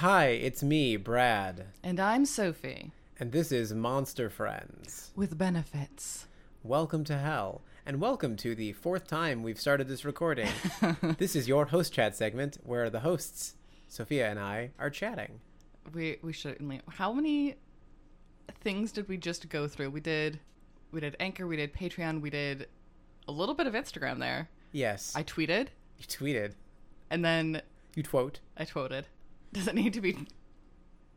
Hi, it's me, Brad, And I'm Sophie and this is Monster Friends. with benefits. Welcome to hell, and welcome to the fourth time we've started this recording. this is your host chat segment where the hosts, Sophia and I, are chatting. We we certainly. How many things did we just go through? We did we did Anchor, we did Patreon, we did a little bit of Instagram there. Yes, I tweeted you tweeted. and then You quote. I tweeted. Does it need to be?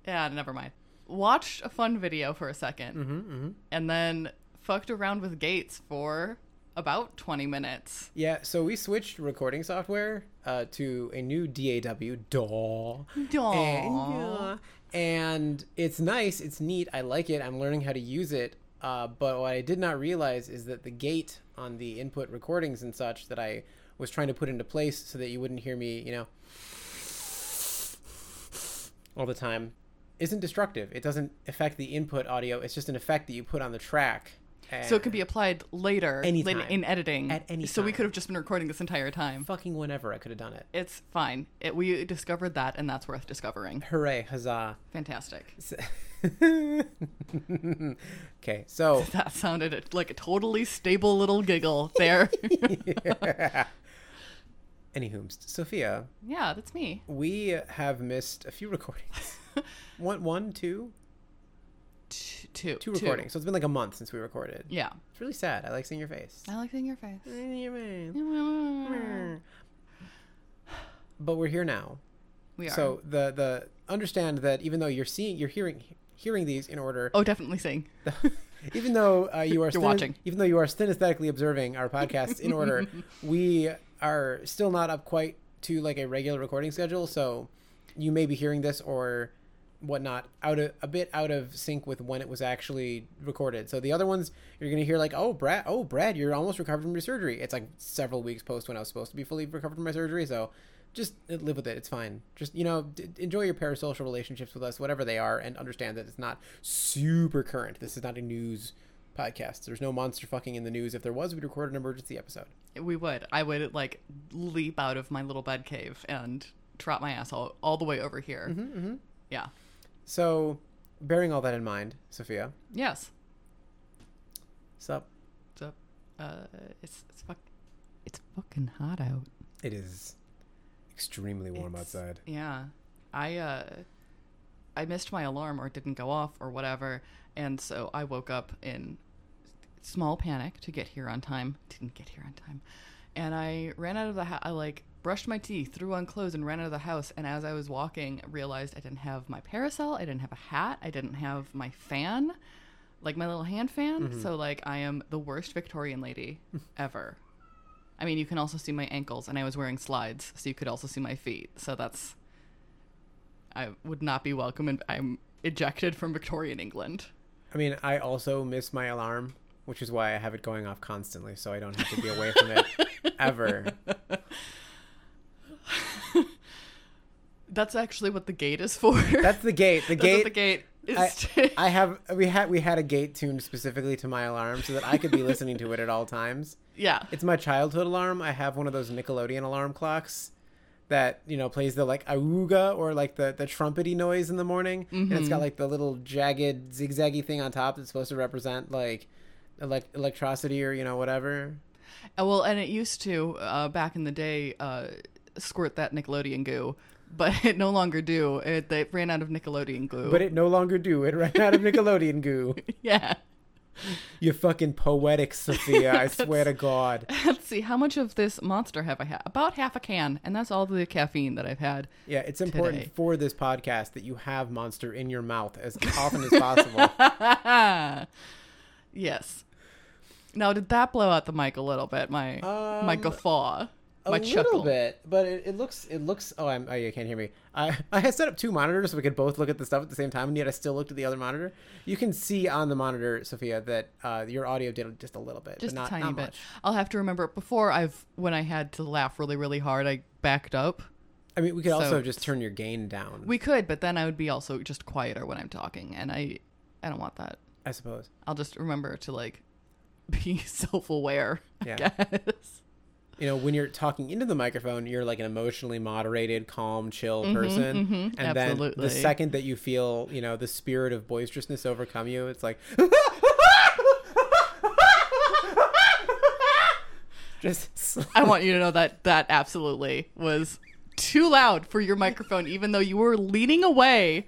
Yeah, never mind. Watched a fun video for a 2nd Mm-hmm, mm-hmm. and then fucked around with Gates for about twenty minutes. Yeah, so we switched recording software uh, to a new DAW, DAW. And, and it's nice, it's neat, I like it, I'm learning how to use it. Uh, but what I did not realize is that the gate on the input recordings and such that I was trying to put into place so that you wouldn't hear me, you know, all the time, isn't destructive. It doesn't affect the input audio, it's just an effect that you put on the track. So it could be applied later Anytime. later in editing. At any So we could have just been recording this entire time. fucking whenever I could have done it. It's fine. It, we discovered that, and that's worth discovering. Hooray, huzzah. Fantastic. okay, so That sounded like a totally stable little giggle there. anywho, Sophia, yeah, that's me. we have missed a few recordings. one, one, two, T- two. two recordings. So it's been like a month since we recorded. Yeah. It's really sad. I like seeing your face. I like seeing your face. But we're here now. We are. So the the understand that even though you're seeing, you're hearing hearing these in order, oh, definitely sing. even though uh, you are You're watching. even though you are synesthetically observing our podcasts in order, we are still not up quite to like a regular recording schedule. So you may be hearing this or whatnot out of a bit out of sync with when it was actually recorded. So the other ones you're gonna hear like, oh Brad, oh Brad, you're almost recovered from your surgery. It's like several weeks post when I was supposed to be fully recovered from my surgery. So just live with it. It's fine. Just you know, d- enjoy your parasocial relationships with us, whatever they are, and understand that it's not super current. This is not a news podcast. There's no monster fucking in the news. If there was, we'd record an emergency episode. We would. I would like leap out of my little bed cave and trot my ass all, all the way over here. Mm-hmm. Yeah. So, bearing all that in mind, Sophia, Yes. sup? So, uh, it's it's fuck, it's fucking hot out. It is extremely warm It's- outside. Yeah. I uh I missed my alarm or it didn't go off or whatever, and so I woke up in small panic to get here on time. Didn't get here on time. And I ran out of the house. I like brushed my teeth, threw on clothes, and ran out of the house. And as I was walking, realized I didn't have my parasol. I didn't have a hat. I didn't have my fan, like my little hand fan. Mm-hmm. So like I am the worst Victorian lady ever. I mean, you can also see my ankles, and I was wearing slides, so you could also see my feet. So that's. I would not be welcome, and I'm ejected from Victorian England. I mean, I also miss my alarm, which is why I have it going off constantly, so I don't have to be away from it ever. That's actually what the gate is for. That's the gate. The That's gate. the gate is. I, I have we had we had a gate tuned specifically to my alarm so that I could be listening to it at all times. yeah. It's my childhood alarm. I have one of those Nickelodeon alarm clocks that you know plays the like auga or like the the trumpety noise in the morning, and it's got like the little jagged zigzaggy thing on top that's supposed to represent like elect- electricity or you know whatever. Uh, Well, and it used to uh, back in the day uh, squirt that Nickelodeon goo, but it no longer do. It they ran out of Nickelodeon glue. But it no longer do. It ran out of Nickelodeon goo. yeah. You fucking poetic Sophia. I swear to God. Let's see. How much of this monster have I had? About half a can, and that's all the caffeine that I've had. Yeah, it's important Today. for this podcast that you have Monster in your mouth as often as possible. yes. Now, did that blow out the mic a little bit? My my Um, guffaw, a my little chuckle. bit, but it, it looks it looks. Oh, I'm. Oh, you can't hear me. I I had set up two monitors so we could both look at the stuff at the same time, and yet I still looked at the other monitor. You can see on the monitor, Sophia, that uh, your audio did just a little bit, Just not, a tiny not bit. much. I'll have to remember. Before I've when I had to laugh really really hard, I backed up. I mean, we could also just turn your gain down. We could, but then I would be also just quieter when I'm talking, and I I don't want that. I suppose. I'll just remember to like be self aware. Yeah. I guess. You know, when you're talking into the microphone, you're like an emotionally moderated, calm, chill person. mhm, and then the second that you feel, you know, the spirit of boisterousness overcome you, it's like just sl- I want you to know that that absolutely was too loud for your microphone, even though you were leaning away,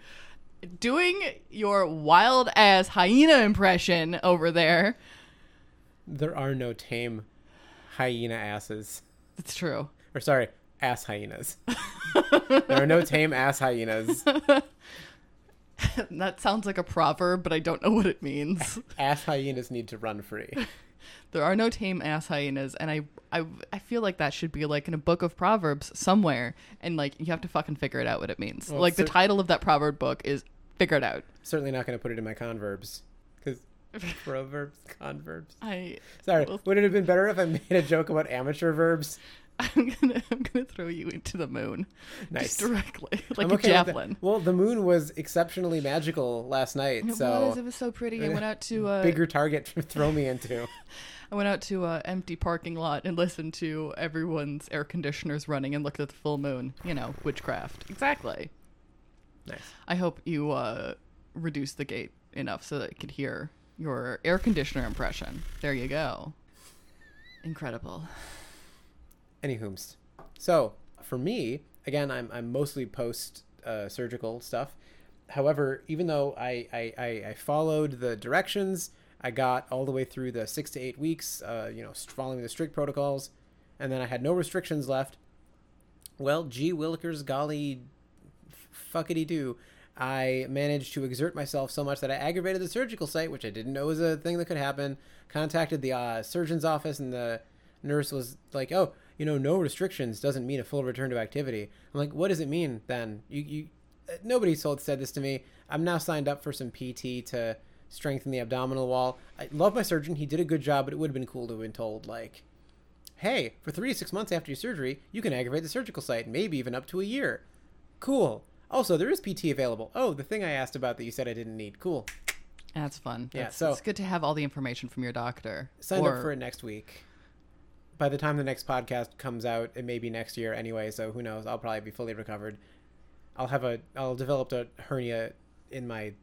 doing your wild ass hyena impression over there. there are no tame hyena asses. That's true. Or sorry, ass hyenas. there are no tame ass hyenas. that sounds like a proverb, but I don't know what it means. Ass hyenas need to run free. There are no tame ass hyenas, and I, I, I feel like that should be like in a book of proverbs somewhere, and like you have to fucking figure it out what it means. Well, like the title of that proverb book is "Figure It Out." Certainly not going to put it in my converbs. Proverbs, converbs. I, Sorry, Well- would it have been better if I made a joke about amateur verbs? I'm gonna, I'm gonna throw you into the moon, Nice. just directly, like I'm a okay javelin. Well, the moon was exceptionally magical last night, It so was. It was so pretty. I went out to uh, bigger target to throw me into. I went out to a empty parking lot and listened to everyone's air conditioners running and looked at the full moon. You know, witchcraft. Exactly. Nice. I hope you uh, reduce the gate enough so that I could hear your air conditioner impression. There you go. Incredible. Any whomst. So for me, again, I'm I'm mostly post uh, surgical stuff. However, even though I, I, I, I followed the directions, I got all the way through the six to eight weeks, uh, you know, following the strict protocols, and then I had no restrictions left. Well, gee willikers, golly, fuckity do. I managed to exert myself so much that I aggravated the surgical site, which I didn't know was a thing that could happen. Contacted the uh, surgeon's office, and the nurse was like, "Oh, you know, no restrictions doesn't mean a full return to activity." I'm like, "What does it mean then?" You, you, uh, nobody told said this to me. I'm now signed up for some PT to strengthen the abdominal wall. I love my surgeon; he did a good job, but it would have been cool to have been told like, "Hey, for three to six months after your surgery, you can aggravate the surgical site, maybe even up to a year." Cool. Also, there is PT available. Oh, the thing I asked about that you said I didn't need. Cool. That's fun. Yeah, That's- so- it's good to have all the information from your doctor. Signed Or- up for it next week. By the time the next podcast comes out, it may be next year anyway, so who knows? I'll probably be fully recovered. I'll have a I'll develop a hernia in my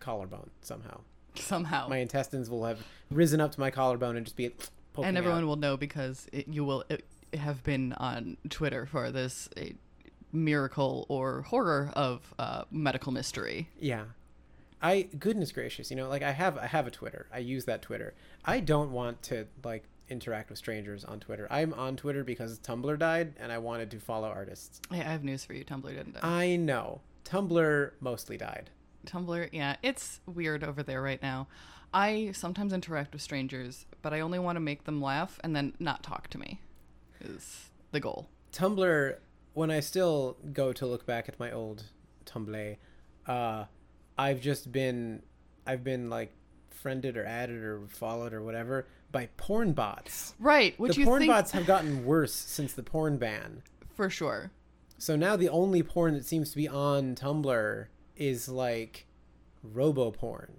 collarbone somehow. somehow. My intestines will have risen up to my collarbone and just be poking and everyone out. will know because it, you will it, have been on Twitter for this a miracle or horror of uh, medical mystery. Yeah. I goodness gracious, you know, like I have I have a Twitter. I use that Twitter. I don't want to like interact with strangers on Twitter. I'm on Twitter because Tumblr died and I wanted to follow artists. Hey, I have news for you. Tumblr didn't die. I know. Tumblr mostly died. Tumblr, yeah, it's weird over there right now. I sometimes interact with strangers, but I only want to make them laugh and then not talk to me. Is the goal. Tumblr, when I still go to look back at my old Tumblr, uh, I've just been, I've been like friended or added or followed or whatever by porn bots. Right, which the porn think bots have gotten worse since the porn ban. for sure. So now the only porn that seems to be on Tumblr is like robo porn.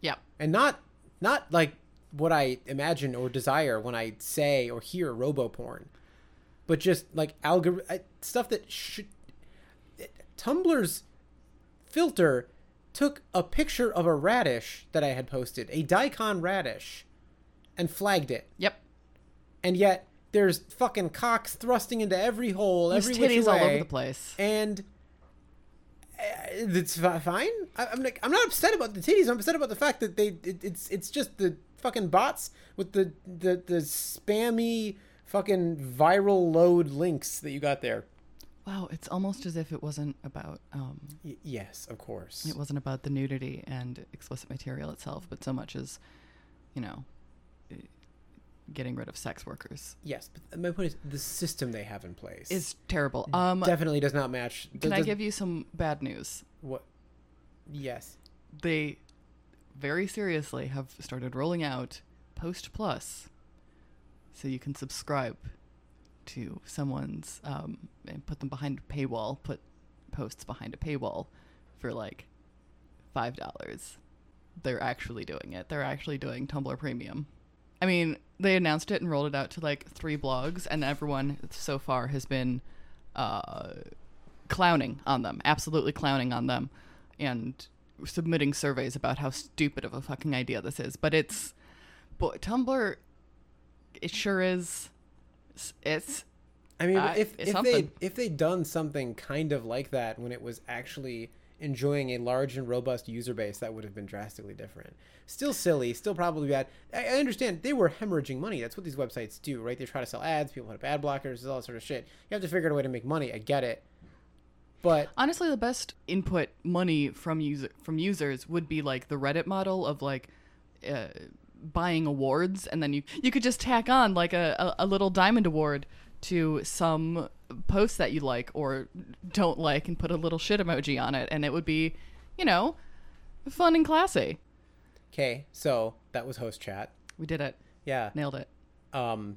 Yep. And not not like what I imagine or desire when I say or hear robo porn, but just like algor stuff that should Tumblr's filter took a picture of a radish that I had posted, a daikon radish, and flagged it. Yep. And yet there's fucking cocks thrusting into every hole, There's every which titties all over the place. and uh, it's fine. I'm like, I'm not upset about the titties. I'm upset about the fact that they it, it's it's just the fucking bots with the the the spammy fucking viral load links that you got there. Wow, it's almost as if it wasn't about um, Y- yes, of course. it wasn't about the nudity and explicit material itself, but so much as, you know, getting rid of sex workers Yes, but my point is the system they have in place is terrible. Um, definitely does not match. can I does- give you some bad news? what? Yes. They very seriously have started rolling out Post Plus, so you can subscribe to someone's um, and put them behind a paywall, put posts behind a paywall for like five dollars. They're actually doing it. They're actually doing Tumblr Premium. I mean, they announced it and rolled it out to like three blogs, and everyone so far has been uh, clowning on them, absolutely clowning on them, and submitting surveys about how stupid of a fucking idea this is. But it's, but Tumblr, it sure is. It's, it's I mean, Uh, if if something. they if they'd done something kind of like that when it was actually enjoying a large and robust user base, that would have been drastically different. Still silly, still probably bad. I, I understand they were hemorrhaging money. That's what these websites do, right? They try to sell ads. People put up ad blockers, all that sort of shit. You have to figure out a way to make money. I get it, but honestly the best input money from user from users would be like the Reddit model of like uh, buying awards, and then you you could just tack on like a, a, a little diamond award to some post that you like or don't like, and put a little shit emoji on it, and it would be, you know, fun and classy. okay. So that was host chat. We did it, Yeah. nailed it. Um,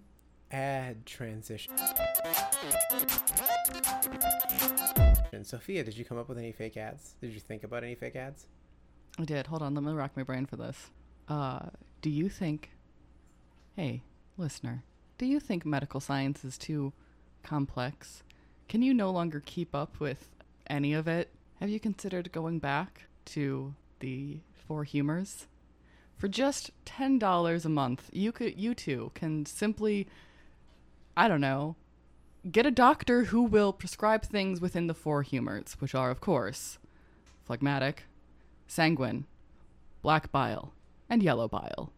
ad transition. And Sophia, did you come up with any fake ads? Did you think about any fake ads? I did. Hold on, let me rack my brain for this. Uh, do you think, hey, listener, do you think medical science is too complex? Can you no longer keep up with any of it? Have you considered going back to the Four Humors? For just ten dollars a month, you could you too can simply, I don't know, get a doctor who will prescribe things within the four humors, which are, of course, phlegmatic, sanguine, black bile, and yellow bile.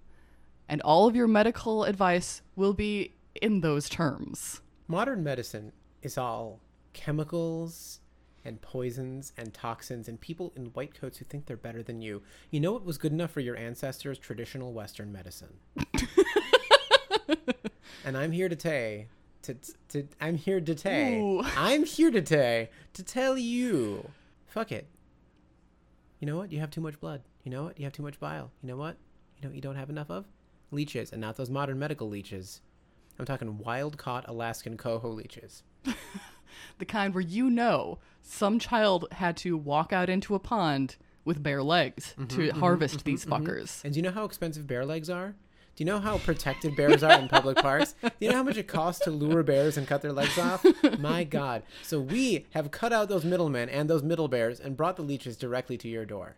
And all of your medical advice will be in those terms. Modern medicine is all chemicals and poisons and toxins and people in white coats who think they're better than you. You know what was good enough for your ancestors? Traditional Western medicine. and I'm here to say, to, to I'm here to Ooh. I'm here to say to tell you, fuck it. You know what? You have too much blood. You know what? You have too much bile. You know what? You know you don't have enough of? Leeches, and not those modern medical leeches. I'm talking wild caught Alaskan coho leeches. The kind where you know some child had to walk out into a pond with bare legs mm-hmm, to mm-hmm, harvest mm-hmm, these fuckers. And do you know how expensive bear legs are? Do you know how protected bears are in public parks? Do you know how much it costs to lure bears and cut their legs off? My God. So we have cut out those middlemen and those middle bears and brought the leeches directly to your door.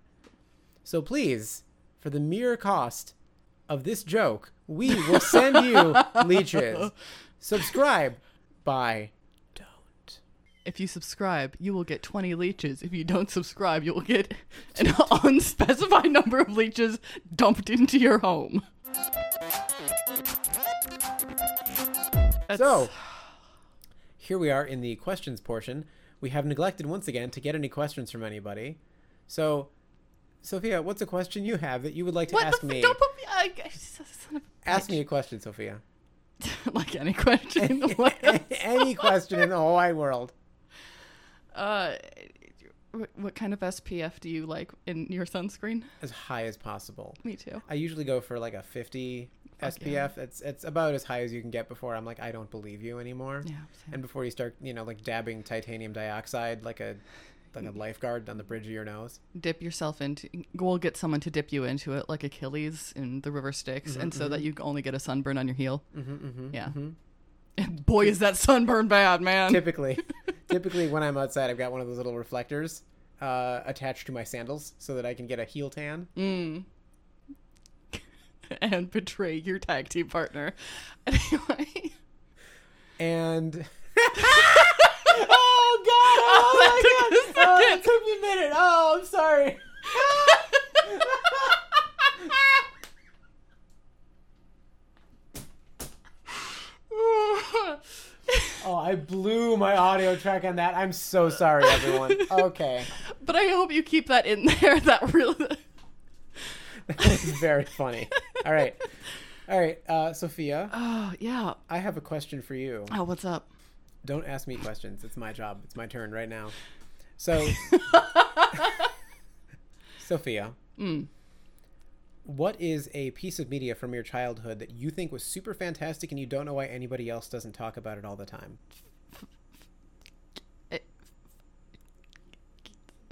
So please, for the mere cost of this joke, we will send you leeches. Subscribe by don't. If you subscribe, you will get 20 leeches. If you don't subscribe, you will get an unspecified number of leeches dumped into your home. That's- So, here we are in the questions portion. We have neglected once again to get any questions from anybody. So, Sophia, what's a question you have that you would like to what ask the f- me? Don't put me. I, son of a Ask bitch. me a question, Sophia. like any question in the world. any question in the whole wide world. Uh, what, kind of SPF do you like in your sunscreen? As high as possible. Me too. I usually go for like a 50 Fuck SPF. yeah. It's it's about as high as you can get before I'm like I don't believe you anymore. Yeah. And before you start, you know, like dabbing titanium dioxide like a like a lifeguard on the bridge of your nose. dip yourself into we'll get someone to dip you into it like achilles in the river styx and so that you only get a sunburn on your heel Mm-hmm, mm-hmm, Yeah. mm-hmm. and boy is that sunburn bad man typically typically when i'm outside i've got one of those little reflectors uh, attached to my sandals so that i can get a heel tan mm. and betray your tag team partner anyway and oh god oh, that my god oh, it took me a minute. Oh i'm sorry. Oh i blew my audio track on that. I'm so sorry everyone. Okay. But i hope you keep that in there. That really that was very funny. All right. All right uh, sophia oh yeah. I have a question for you. Oh what's up? Don't ask me questions. It's my job. It's my turn right now. So, Sophia, mm. what is a piece of media from your childhood that you think was super fantastic and you don't know why anybody else doesn't talk about it all the time?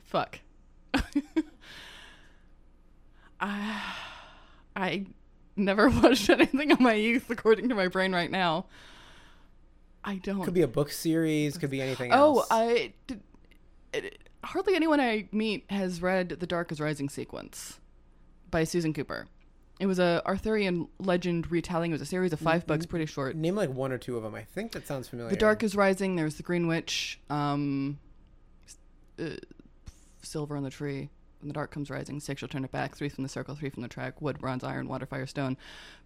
fuck I, I never watched anything of my youth, according to my brain right now. I don't. Could be a book series. Could be anything oh, else. I did, it, hardly anyone I meet has read the Dark is Rising sequence by Susan Cooper. It was a Arthurian legend retelling. It was a series of 5 books, pretty short. Name like one or two of them. I think that sounds familiar. The Dark is Rising. There's the Greenwitch. Um, uh, Silver on the Tree. When the dark comes rising, six shall turn it back. Three from the circle, three from the track. Wood, bronze, iron, water, fire, stone.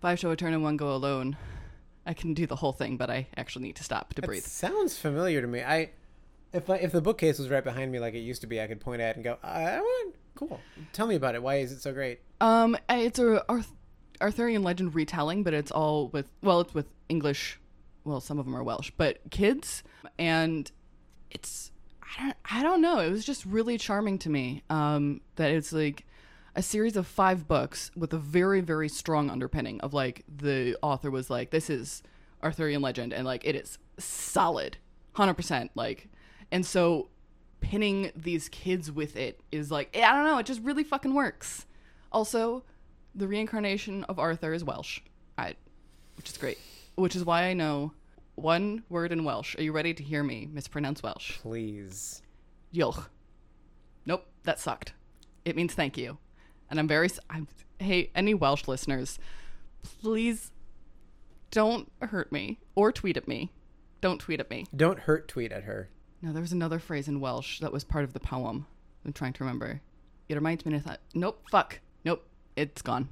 Five shall return and one go alone. I can do the whole thing, but I actually need to stop to That breathe. sounds familiar to me. I if I, if the bookcase was right behind me like it used to be, I could point at it and go, "I want cool." Tell me about it. Why is it so great? Um, it's a Arth- Arthurian legend retelling, but it's all with well, it's with English. Well, some of them are Welsh, but kids, and it's I don't I don't know. It was just really charming to me. Um, that it's like a series of five books with a very very strong underpinning of like the author was like this is Arthurian legend and like it is solid, hundred percent like, and so pinning these kids with it is like I don't know. It just really fucking works. Also, the reincarnation of Arthur is Welsh, I, which is great. Which is why I know one word in Welsh. Are you ready to hear me mispronounce Welsh? Please. Yolch. Nope, that sucked. It means thank you, and I'm very. I'm, hey, any Welsh listeners, please don't hurt me or tweet at me. Don't tweet at me. Don't hurt tweet at her. No, there was another phrase in Welsh that was part of the poem. I'm trying to remember. It reminds me and I thought, Nope, fuck. Nope, it's gone.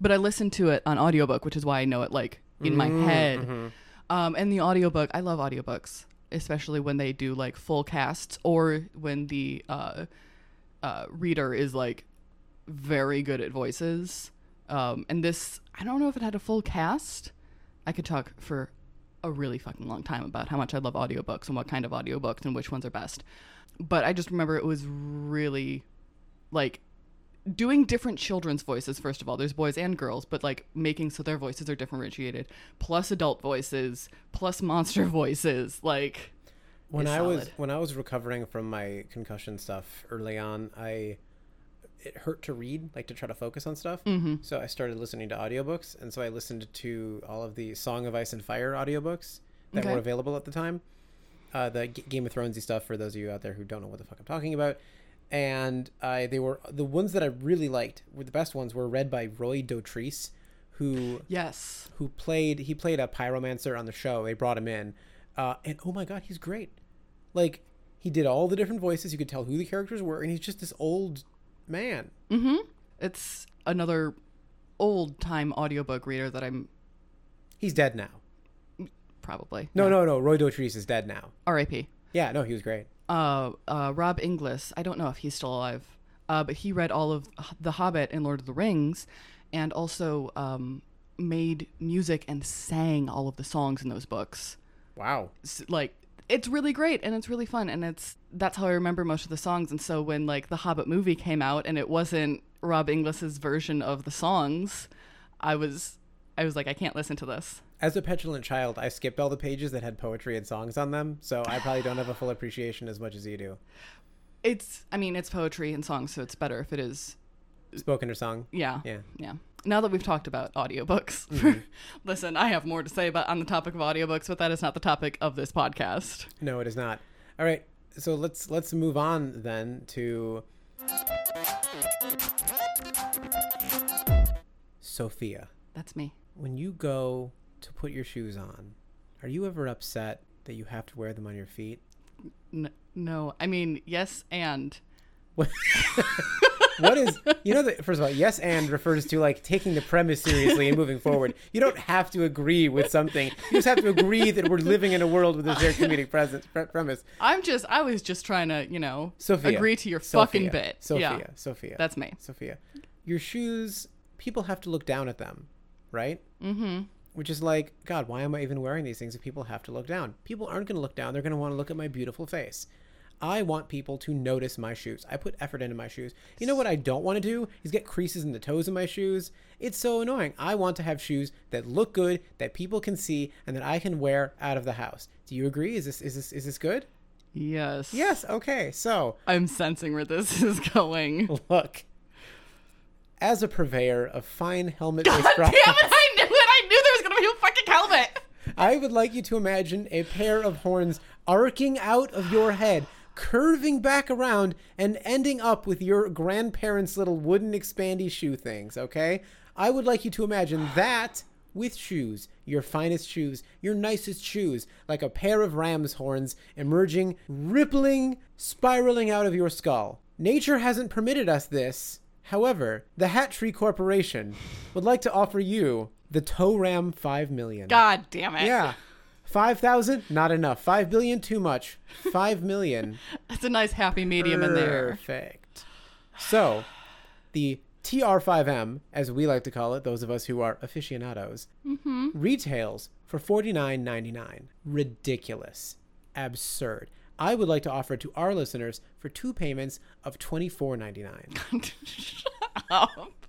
But I listened to it on audiobook, which is why I know it like in my head. Um, and the audiobook, I love audiobooks, especially when they do like full casts or when the uh, uh, reader is like very good at voices. Um, and this, I don't know if it had a full cast. I could talk for a really fucking long time about how much I love audiobooks and what kind of audiobooks and which ones are best. But I just remember it was really like doing different children's voices first of all there's boys and girls but like making so their voices are differentiated plus adult voices plus monster voices like When I was when I was recovering from my concussion stuff early on, I it hurt to read, like to try to focus on stuff. Mm-hmm. So I started listening to audiobooks, and so I listened to all of the Song of Ice and Fire audiobooks that Okay. were available at the time. Uh, the G- Game of Thronesy stuff for those of you out there who don't know what the fuck I'm talking about. And I they were the ones that I really liked were the best ones were read by Roy Dotrice, who yes who played he played a pyromancer on the show. They brought him in, uh, and oh my god, he's great. Like he did all the different voices. You could tell who the characters were, and he's just this old man. it's another old time audiobook reader that i'm He's dead now. probably No, no, no. Roy Dotrice is dead now. rip Yeah, no, he was great. uh, uh, Rob Inglis. I don't know if he's still alive, uh, but he read all of The Hobbit and Lord of the Rings, and also um, made music and sang all of the songs in those books. Wow. Like it's really great and it's really fun and it's that's how I remember most of the songs. And so when like the Hobbit movie came out and it wasn't Rob Inglis's version of the songs, I was I was like I can't listen to this. As a petulant child, I skipped all the pages that had poetry and songs on them, so I probably don't have a full appreciation as much as you do. It's I mean it's poetry and songs, so it's better if it is Spoken or song. Yeah. Yeah. Yeah. Now that we've talked about audiobooks, Mm-hmm. listen, I have more to say about on the topic of audiobooks, but that is not the topic of this podcast. No, it is not. All right, so let's let's move on then to Sophia. That's me. When you go to put your shoes on, are you ever upset that you have to wear them on your feet? N- no, I mean, yes, and What, is you know that first of all, yes and refers to like taking the premise seriously and moving forward. You don't have to agree with something. You just have to agree that we're living in a world with a shared comedic presence pre- premise. I'm just, I was just trying to, you know, Sophia. agree to your Sophia, fucking bit. Sophia. Yeah, Sophia. that's me. Sophia. Your shoes, people have to look down at them, right? Mm-hmm. Which is like, God, why am I even wearing these things if people have to look down? People aren't going to look down. They're going to want to look at my beautiful face. I want people to notice my shoes. I put effort into my shoes. You know what I don't want to do is get creases in the toes of my shoes. It's so annoying. I want to have shoes that look good, that people can see, and that I can wear out of the house. Do you agree? Is this is this is this good? Yes. Yes. Okay. So I'm sensing where this is going. look as a purveyor of fine helmet God damn it! I knew it. I knew there was gonna be a fucking helmet. I would like you to imagine a pair of horns arcing out of your head, curving back around, and ending up with your grandparents' little wooden expandy shoe things, okay? I would like you to imagine that with shoes, your finest shoes, your nicest shoes, like a pair of ram's horns emerging, rippling, spiraling out of your skull. Nature hasn't permitted us this. However, the Hat Tree Corporation would like to offer you the Toe Ram 5 million. God damn it. Yeah. 5,000? Not enough. 5 billion? Too much. 5 million. That's a nice happy medium in there. Perfect. So, the TR5M, as we like to call it, those of us who are aficionados, Mm-hmm. retails for $49.99. Ridiculous. Absurd. I would like to offer it to our listeners for two payments of $24.99. Shut up.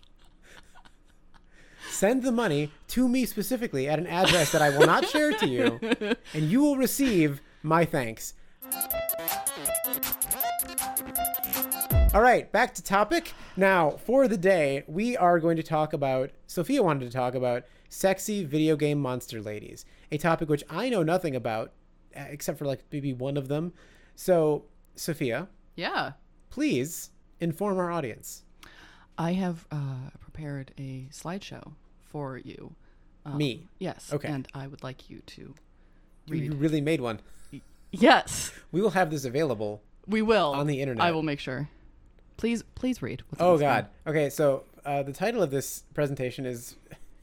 Send the money to me specifically at an address that I will not share to you, and you will receive my thanks. All right, back to topic. Now, for the day, we are going to talk about. Sophia wanted to talk about sexy video game monster ladies, a topic which I know nothing about, uh, except for like maybe one of them. So, Sophia, Yeah. please inform our audience. I have uh, prepared a slideshow for you. Um, Me. Yes. Okay. And I would like you to You, read. you really made one. yes, We will have this available we will. On the internet. I will make sure. Please, please read. Oh. God. Okay, so uh, the title of this presentation is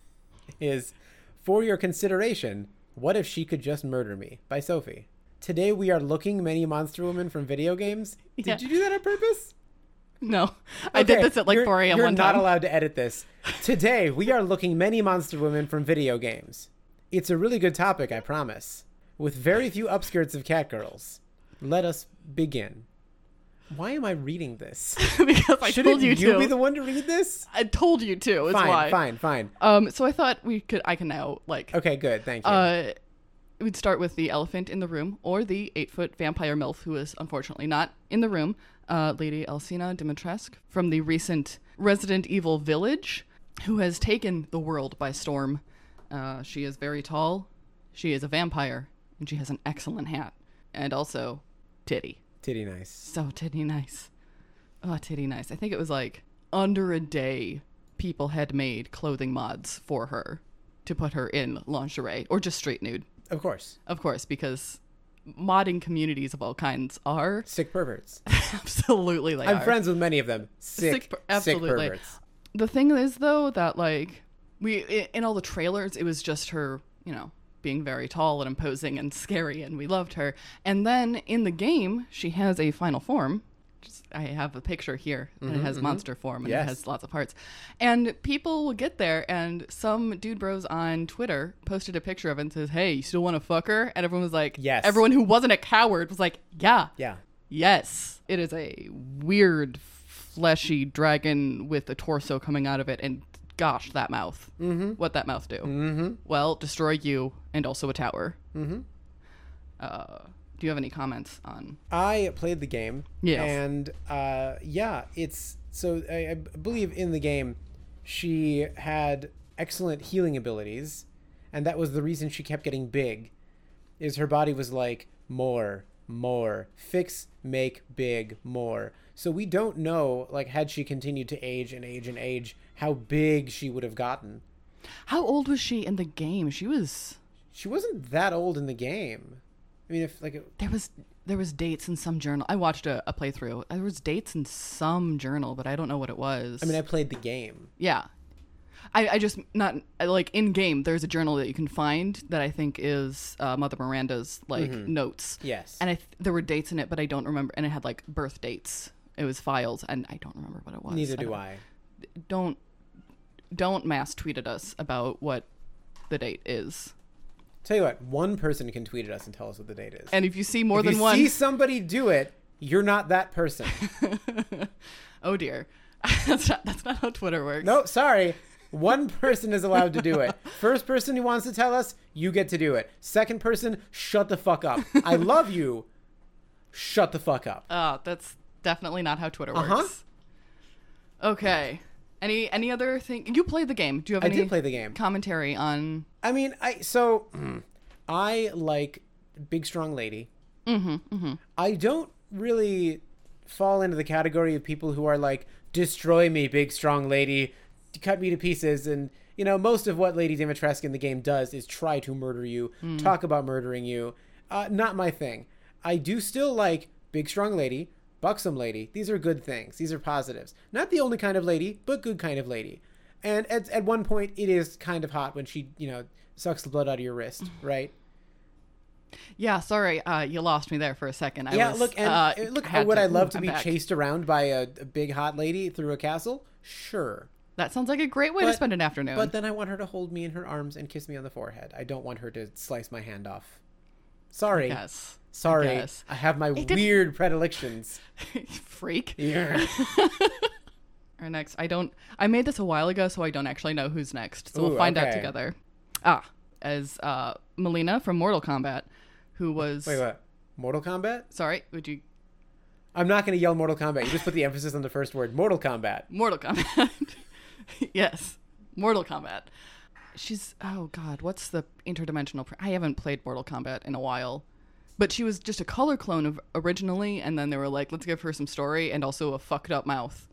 is for your consideration. What if she could just murder me? By Sophie. Today we are looking many monster women from video games. Did Yeah. you do that on purpose? No, I did this at like you're- 4 a.m. You're not time. allowed to edit this. Today we are looking many monster women from video games. It's a really good topic, I promise. With very few upskirts of cat girls. Let us begin. Why am I reading this? because I Shouldn't told you, you to. be the one to read this? I told you to. Fine, why. fine, fine. Um. So I thought we could. I can now like. Okay, good. Thank you. Uh, we'd start with the elephant in the room, or the eight-foot vampire milf who is unfortunately not in the room, uh, Lady Alcina Dimitrescu from the recent Resident Evil Village, who has taken the world by storm. Uh, she is very tall, she is a vampire, and she has an excellent hat, and also titty. Titty nice. So titty nice. Oh, titty nice. I think it was like under a day people had made clothing mods for her to put her in lingerie or just straight nude. Of course. Of course, because modding communities of all kinds are Sick perverts. absolutely they I'm are. friends with many of them. Sick, Sick per- sick absolutely. perverts. The thing is though that like we in all the trailers it was just her, you know, being very tall and imposing and scary and we loved her. And then in the game, she has a final form. Just, I have a picture here and it has monster form and Yes. it has lots of parts. And people will get there and some dude bros on Twitter posted a picture of it and says, "Hey, you still want to fuck her?" And everyone was like, Yes. Everyone who wasn't a coward was like, "Yeah." Yeah. Yes, it is a weird, fleshy dragon with a torso coming out of it, and gosh, that mouth. Mm-hmm. What that mouth do? Mm-hmm. Well, destroy you and also a tower. Mm-hmm. Uh, do you have any comments on? I played the game. Yeah. And uh, yeah, it's so I, I believe in the game she had excellent healing abilities, and that was the reason she kept getting big. Is her body was like more, more, fix, make, big, more. So we don't know, like, had she continued to age and age and age, how big she would have gotten. How old was she in the game? She was. She wasn't that old in the game. I mean, if like, it, There was there was dates in some journal. I watched a, a playthrough. There was dates in some journal, but I don't know what it was. I mean, I played the game. Yeah. I, I just not like in game. There's a journal that you can find that I think is uh, Mother Miranda's like notes. Yes. And I th- there were dates in it, but I don't remember. And it had like birth dates. It was files, and I don't remember what it was. Neither do don't- I. Don't don't mass tweet at us about what the date is. Tell you what, one person can tweet at us and tell us what the date is. And if you see more if than you one, see somebody do it, you're not that person. oh dear, that's not that's not how Twitter works. no, sorry. One person is allowed to do it. First person who wants to tell us, you get to do it. Second person, shut the fuck up. I love you. Shut the fuck up. Uh, that's definitely not how Twitter works. Uh-huh. Okay. Any any other thing? You played the game. Do you have I any did play the game. commentary on? I mean, I so I like big strong lady. Mm-hmm, I don't really fall into the category of people who are like destroy me, big strong lady, cut me to pieces, and you know most of what Lady Dimitrescu in the game does is try to murder you, talk about murdering you. Uh, not my thing. I do still like big strong lady, buxom lady. These are good things. These are positives. Not the only kind of lady, but good kind of lady. And at, at one point, it is kind of hot when she, you know, sucks the blood out of your wrist, right? Yeah, sorry, uh, you lost me there for a second. I yeah, was, look, and uh, uh, look, would to- I love to I'm be back. chased around by a, a big hot lady through a castle? Sure. That sounds like a great way to spend an afternoon. But then I want her to hold me in her arms and kiss me on the forehead. I don't want her to slice my hand off. Sorry. yes, Sorry. I, guess. have my weird predilections. freak. Yeah. Next, I don't. I made this a while ago, so I don't actually know who's next. So Ooh, we'll find out together. Ah, as uh, Mileena from Mortal Kombat, who was Wait, what? Mortal Kombat? sorry, would you I'm not going to yell Mortal Kombat. You just put the emphasis on the first word. Mortal Kombat. Mortal Kombat? yes, Mortal Kombat. She's oh god, what's the interdimensional? Pr- I haven't played Mortal Kombat in a while, but she was just a color clone of originally, and then they were like, let's give her some story and also a fucked up mouth,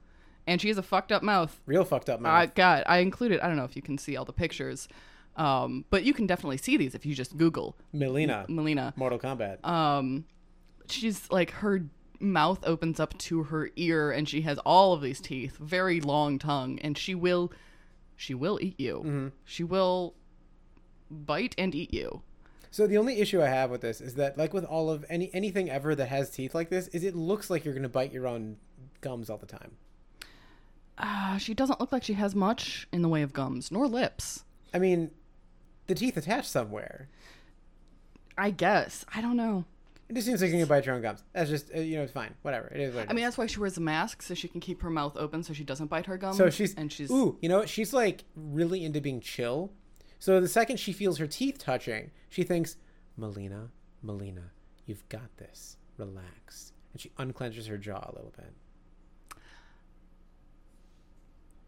and she has a fucked up mouth. Real fucked up mouth. I. God, I included. I don't know if you can see all the pictures, um, but you can definitely see these if you just Google Mileena. Mileena. Mortal Kombat. Um, she's like her mouth opens up to her ear, and she has all of these teeth, very long tongue, and she will, she will eat you. She will bite and eat you. So the only issue I have with this is that, like with all of any anything ever that has teeth like this, is it looks like you're going to bite your own gums all the time. Uh, she doesn't look like she has much in the way of gums nor lips. I mean, the teeth attach somewhere. I guess I don't know. It just seems like you can bite your own gums. That's just, uh, you know, it's fine. Whatever. It is what it I mean, that's why she wears a mask so she can keep her mouth open so she doesn't bite her gums. So she's, and she's ooh, you know what? She's like really into being chill. So the second she feels her teeth touching, she thinks, Mileena, Mileena, you've got this. Relax. And she unclenches her jaw a little bit.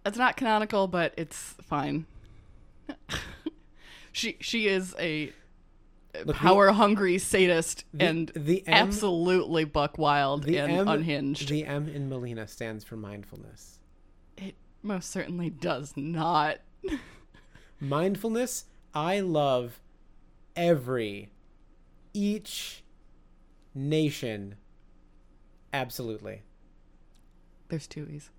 It's not canonical, but it's fine. she she is a the- power hungry sadist and the M- absolutely buck wild The and M, unhinged. The M in Mileena stands for mindfulness. it most certainly does not. Mindfulness, I love every, each nation. Absolutely. There's two e's.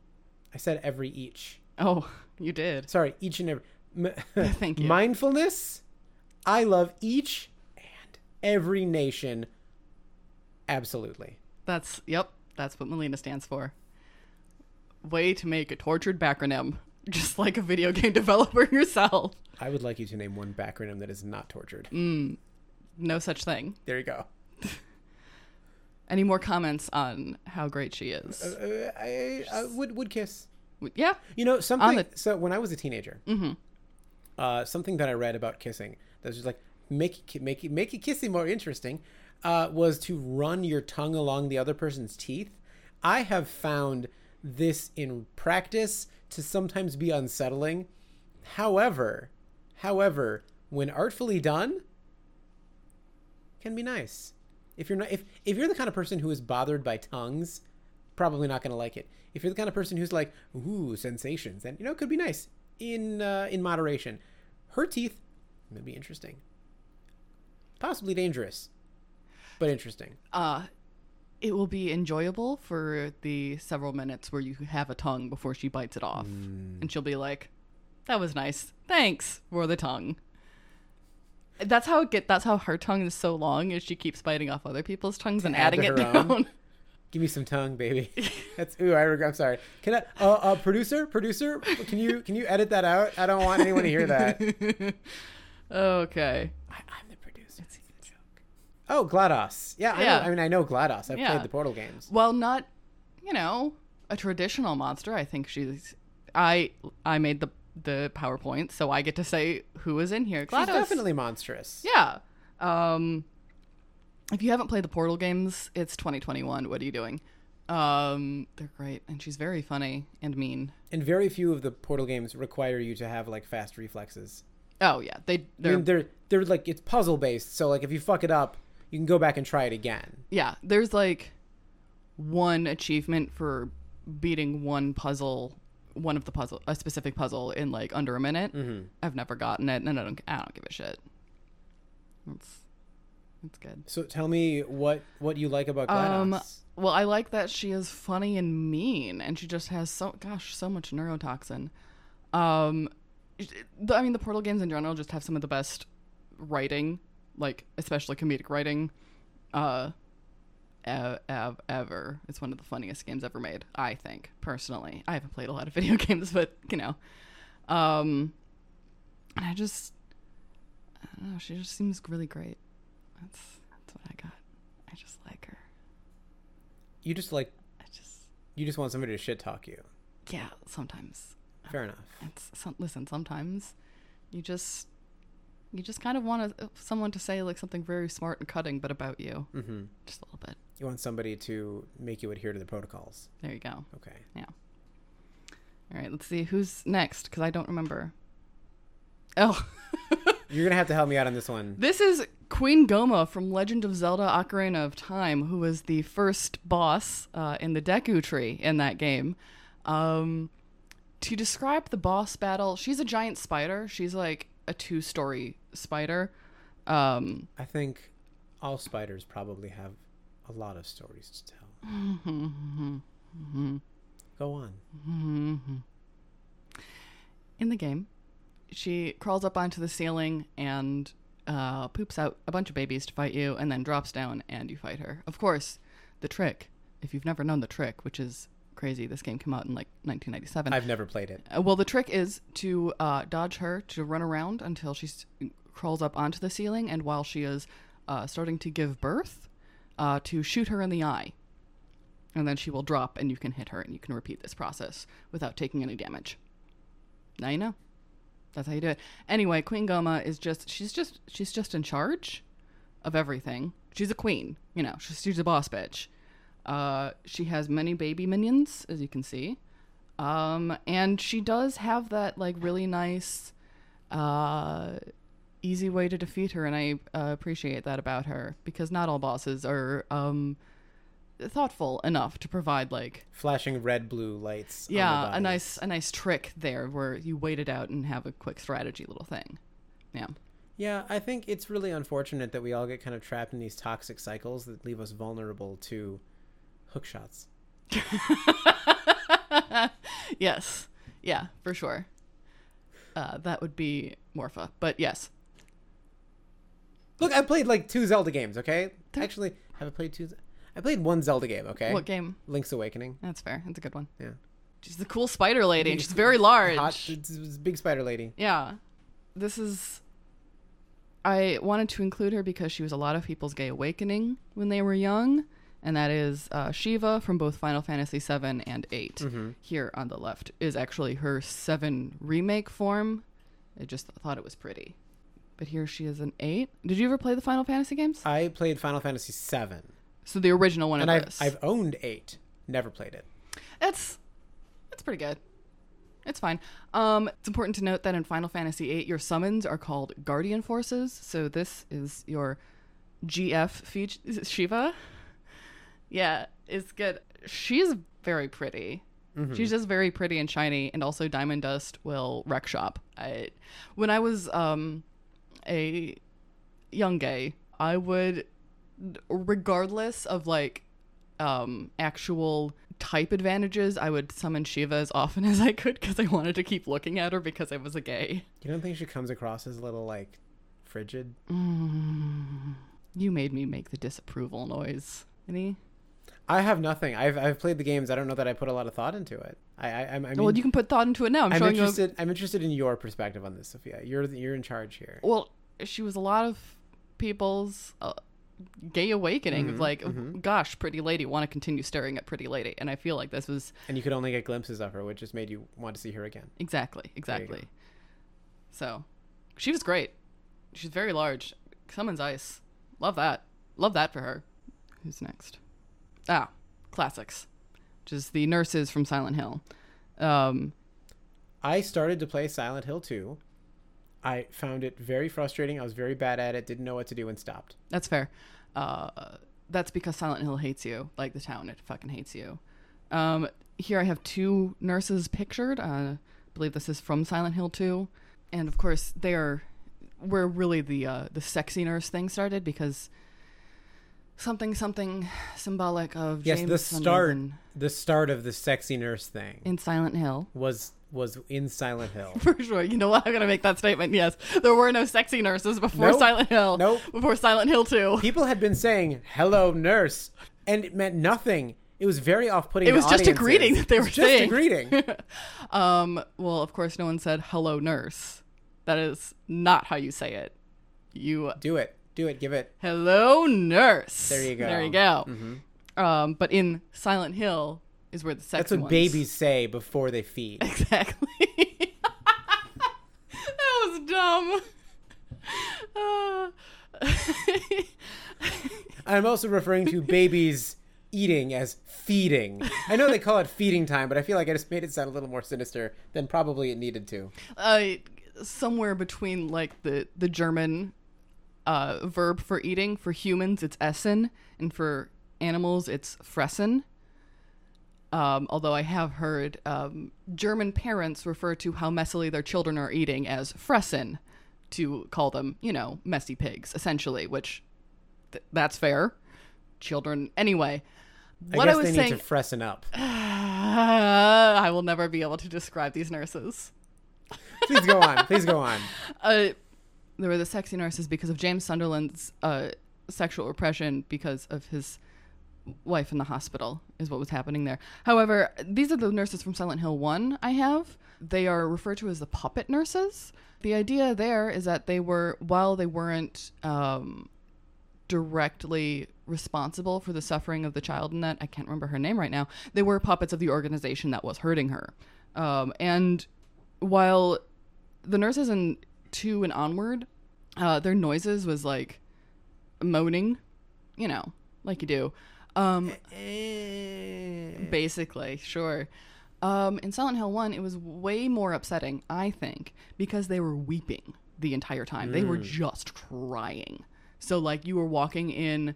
I said every each. Oh, you did. Sorry, each and every. Thank you. Mindfulness, I love each and every nation. Absolutely. That's yep. That's what Mileena stands for. Way to make a tortured backronym, just like a video game developer yourself. I would like you to name one backronym that is not tortured. Mm. No such thing. There you go. Any more comments on how great she is? Uh, I, I would would kiss. yeah. You know something. the- so when I was a teenager, Mm-hmm. uh, something that I read about kissing that was just like make make make kissing more interesting uh, was to run your tongue along the other person's teeth. I have found this in practice to sometimes be unsettling. However, however, when artfully done, can be nice. If you're not if if you're the kind of person who is bothered by tongues, probably not going to like it. If you're the kind of person who's like, ooh, sensations, then you know it could be nice in uh, in moderation. Her teeth may be interesting, possibly dangerous, but interesting. Uh, it will be enjoyable for the several minutes where you have a tongue before she bites it off, and she'll be like, "That was nice, thanks for the tongue." That's how it get. That's how her tongue is so long, is she keeps biting off other people's tongues and add adding it her down. own. Give me some tongue, baby. That's ooh. I regret. I'm sorry. Can I? Uh, uh, producer, producer, can you can you edit that out? I don't want anyone to hear that. okay. I, I'm the producer. It's a joke. Oh, Glados. Yeah, I, Yeah. Know, I mean, I know Glados. I've Yeah. played the Portal games. Well, not, you know, a traditional monster. I think she's. I I made the the PowerPoint, so I get to say who is in here. She's definitely monstrous. Yeah. Um, if you haven't played the Portal games, it's 2021. What are you doing? Um, they're great, and she's very funny and mean. And very few of the Portal games require you to have like fast reflexes. Oh yeah, they they're mean, they're they're like it's puzzle based, so like if you fuck it up, you can go back and try it again. yeah. There's like one achievement for beating one puzzle, one of the puzzle, a specific puzzle in like under a minute. Mm-hmm. I've never gotten it, and I don't I don't give a shit. It's it's good. So tell me what what you like about GLaDOS. Um, Well, I like that she is funny and mean, and she just has so gosh so much neurotoxin. Um, I mean, the Portal games in general just have some of the best writing, like especially comedic writing, uh, ev- ev- ever. It's one of the funniest games ever made, I think personally. I haven't played a lot of video games, but you know, um, and I just, I don't know. She just seems really great. That's that's what I got. I just like her. you just like I just you just want somebody to shit talk you. yeah. Sometimes Fair enough. it's some, listen. Sometimes you just you just kind of want to, someone to say like something very smart and cutting, but about you, hmm just a little bit. You want somebody to make you adhere to the protocols. There you go. Okay. Yeah. All right, let's see who's next because I don't remember. Oh, You're gonna have to help me out on this one. this is Queen Gohma from Legend of Zelda: Ocarina of Time, who was the first boss uh, in the Deku Tree in that game. Um, to describe the boss battle, she's a giant spider. She's like a two-story spider. Um, I think all spiders probably have a lot of stories to tell. Go on. in the game, she crawls up onto the ceiling and uh, poops out a bunch of babies to fight you, and then drops down and you fight her. Of course, the trick, if you've never known the trick, which is crazy, this game came out in like 1997. I've never played it. Uh, well, the trick is to uh, dodge her, to run around until she s- crawls up onto the ceiling, and while she is uh, starting to give birth, uh, to shoot her in the eye. And then she will drop, and you can hit her, and you can repeat this process without taking any damage. Now you know. That's how you do it. Anyway, Queen Gohma is just she's just she's just in charge of everything. She's a queen, you know. She's, she's a boss bitch. Uh, she has many baby minions, as you can see. Um, and she does have that like really nice, uh, easy way to defeat her, and I uh, appreciate that about her because not all bosses are um thoughtful enough to provide like Flashing red blue lights. yeah a nice a nice trick there where you wait it out and have a quick strategy little thing. Yeah. Yeah, I think it's really unfortunate that we all get kind of trapped in these toxic cycles that leave us vulnerable to hook shots. yes. Yeah, for sure. Uh, that would be Morpha, but yes. Look, I played like two Zelda games. Okay, actually, have I played two? I played one Zelda game. Okay, What game? Link's Awakening. That's fair. That's a good one. Yeah, She's the cool spider lady, she's very large. hot, it's, it's a big spider lady. Yeah. This is. I wanted to include her because she was a lot of people's gay awakening when they were young, and that is uh, Shiva from both Final Fantasy VII and 8. Mm-hmm. Here on the left is actually her 7 remake form. I just thought it was pretty. But here she is an 8. Did you ever play the Final Fantasy games? I played Final Fantasy VII, So the original one and I've this. I've owned eight. Never played it. It's it's pretty good. It's fine. Um, it's important to note that in Final Fantasy VIII, your summons are called Guardian Forces. So this is your GF feature. Is Shiva? Yeah, it's good. She's very pretty. She's just very pretty and shiny, and also Diamond Dust will wreck shop. I, when I was um, a young gay, I would, regardless of like um, actual type advantages, I would summon Shiva as often as I could because I wanted to keep looking at her because I was a gay. You don't think she comes across as a little like frigid? You made me make the disapproval noise. Any? I have nothing. I've I've played the games. I don't know that I put a lot of thought into it. I I, I'm- mean, well, you can put thought into it now. I'm, I'm showing you. interested. I'm interested in your perspective on this, Sophia. You're the- you're in charge here. Well, she was a lot of people's uh, gay awakening of Mhm, like, mhm. gosh, pretty lady, want to continue staring at pretty lady, and I feel like this was And you could only get glimpses of her, which just made you want to see her again. exactly, There you go. exactly. So, she was great. She's very large. Summons ice. Love that. Love that for her. Who's next? Ah, classics. which is the nurses from Silent Hill. Um, I started to play Silent Hill 2. I found it very frustrating. I was very bad at it, didn't know what to do, and stopped. that's fair. Uh, that's because Silent Hill hates you, like the town. It fucking hates you. Um, here I have two nurses pictured. Uh, I believe this is from Silent Hill 2, and of course they are where really the uh, the sexy nurse thing started because something something symbolic of Yes, James the start, Sunderland the start of the sexy nurse thing in Silent Hill. was was in Silent Hill. For sure. You know what? I'm going to make that statement. Yes. There were no sexy nurses before Nope. Silent Hill. Nope. Before Silent Hill 2. People had been saying "Hello, nurse," and it meant nothing. It was very off-putting. It to was just a audiences. greeting that they It were just saying. a greeting. Um, well, of course, no one said hello, nurse. That is not how you say it. You, do it, do it, give it. hello, nurse. There you go. There you go. Mhm. Um, but in Silent Hill is where the sex That's what ones- babies say before they feed. Exactly. that was dumb. Uh, I'm also referring to babies eating as feeding. I know they call it feeding time, but I feel like I just made it sound a little more sinister than probably it needed to. uh, somewhere between like the the German uh, verb for eating for humans it's essen and for animals it's fressen. Um, although I have heard um, German parents refer to how messily their children are eating as fressen, to call them, you know, messy pigs, essentially. Which th- that's fair. Children, anyway. I What guess I was they saying, need to fressen up. I will never be able to describe these nurses. Please go on. Please go on. uh, there were the sexy nurses because of James Sunderland's uh, sexual repression because of his wife in the hospital is what was happening there. However, these are the nurses from Silent Hill 1 I have. They are referred to as the puppet nurses. The idea there is that they were while they weren't um, directly responsible for the suffering of the child in that I can't remember her name right now. They were puppets of the organization that was hurting her. Um, and while the nurses in two and onward, uh, their noises was like moaning, you know, like you do. Um, basically, sure. Um, in Silent Hill 1, it was way more upsetting, I think, because they were weeping the entire time. They were just crying. So, like, you were walking in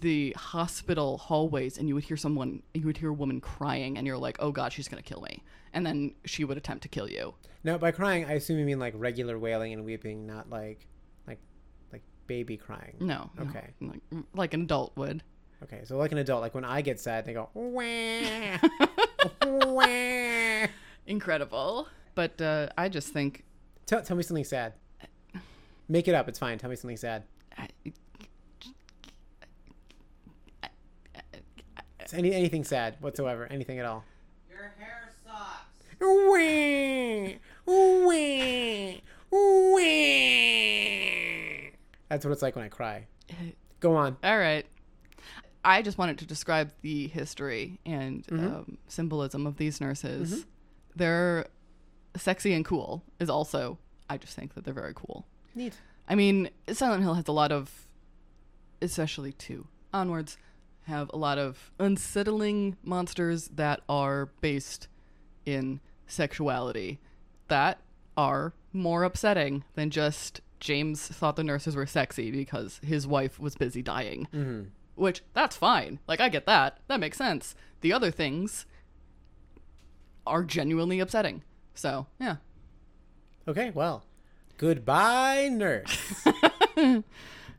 the hospital hallways and you would hear someone, you would hear a woman crying, and you're like, oh god, she's gonna kill me. And then she would attempt to kill you. Now, by crying, I assume you mean like regular wailing and weeping, not like, like, like baby crying. No. no, Okay. Like, like an adult would. Okay, so like an adult, like when I get sad, they go wah, wah. Incredible. But uh, I just think Tell, tell me something sad. Make it up. It's fine. Tell me something sad. I, It's Any anything sad whatsoever. Anything at all. Your hair sucks. Wah, wah, wah. That's what it's like when I cry. Go on. All right. I just wanted to describe the history and um, symbolism of these nurses. They're sexy and cool, is also, I just think that they're very cool. Neat. I mean, Silent Hill has a lot of, especially two onwards, have a lot of unsettling monsters that are based in sexuality that are more upsetting than just James thought the nurses were sexy because his wife was busy dying. Mm-hmm. Which, that's fine. Like, I get that. That makes sense. The other things are genuinely upsetting. So, yeah. Okay. Well, goodbye, nurse.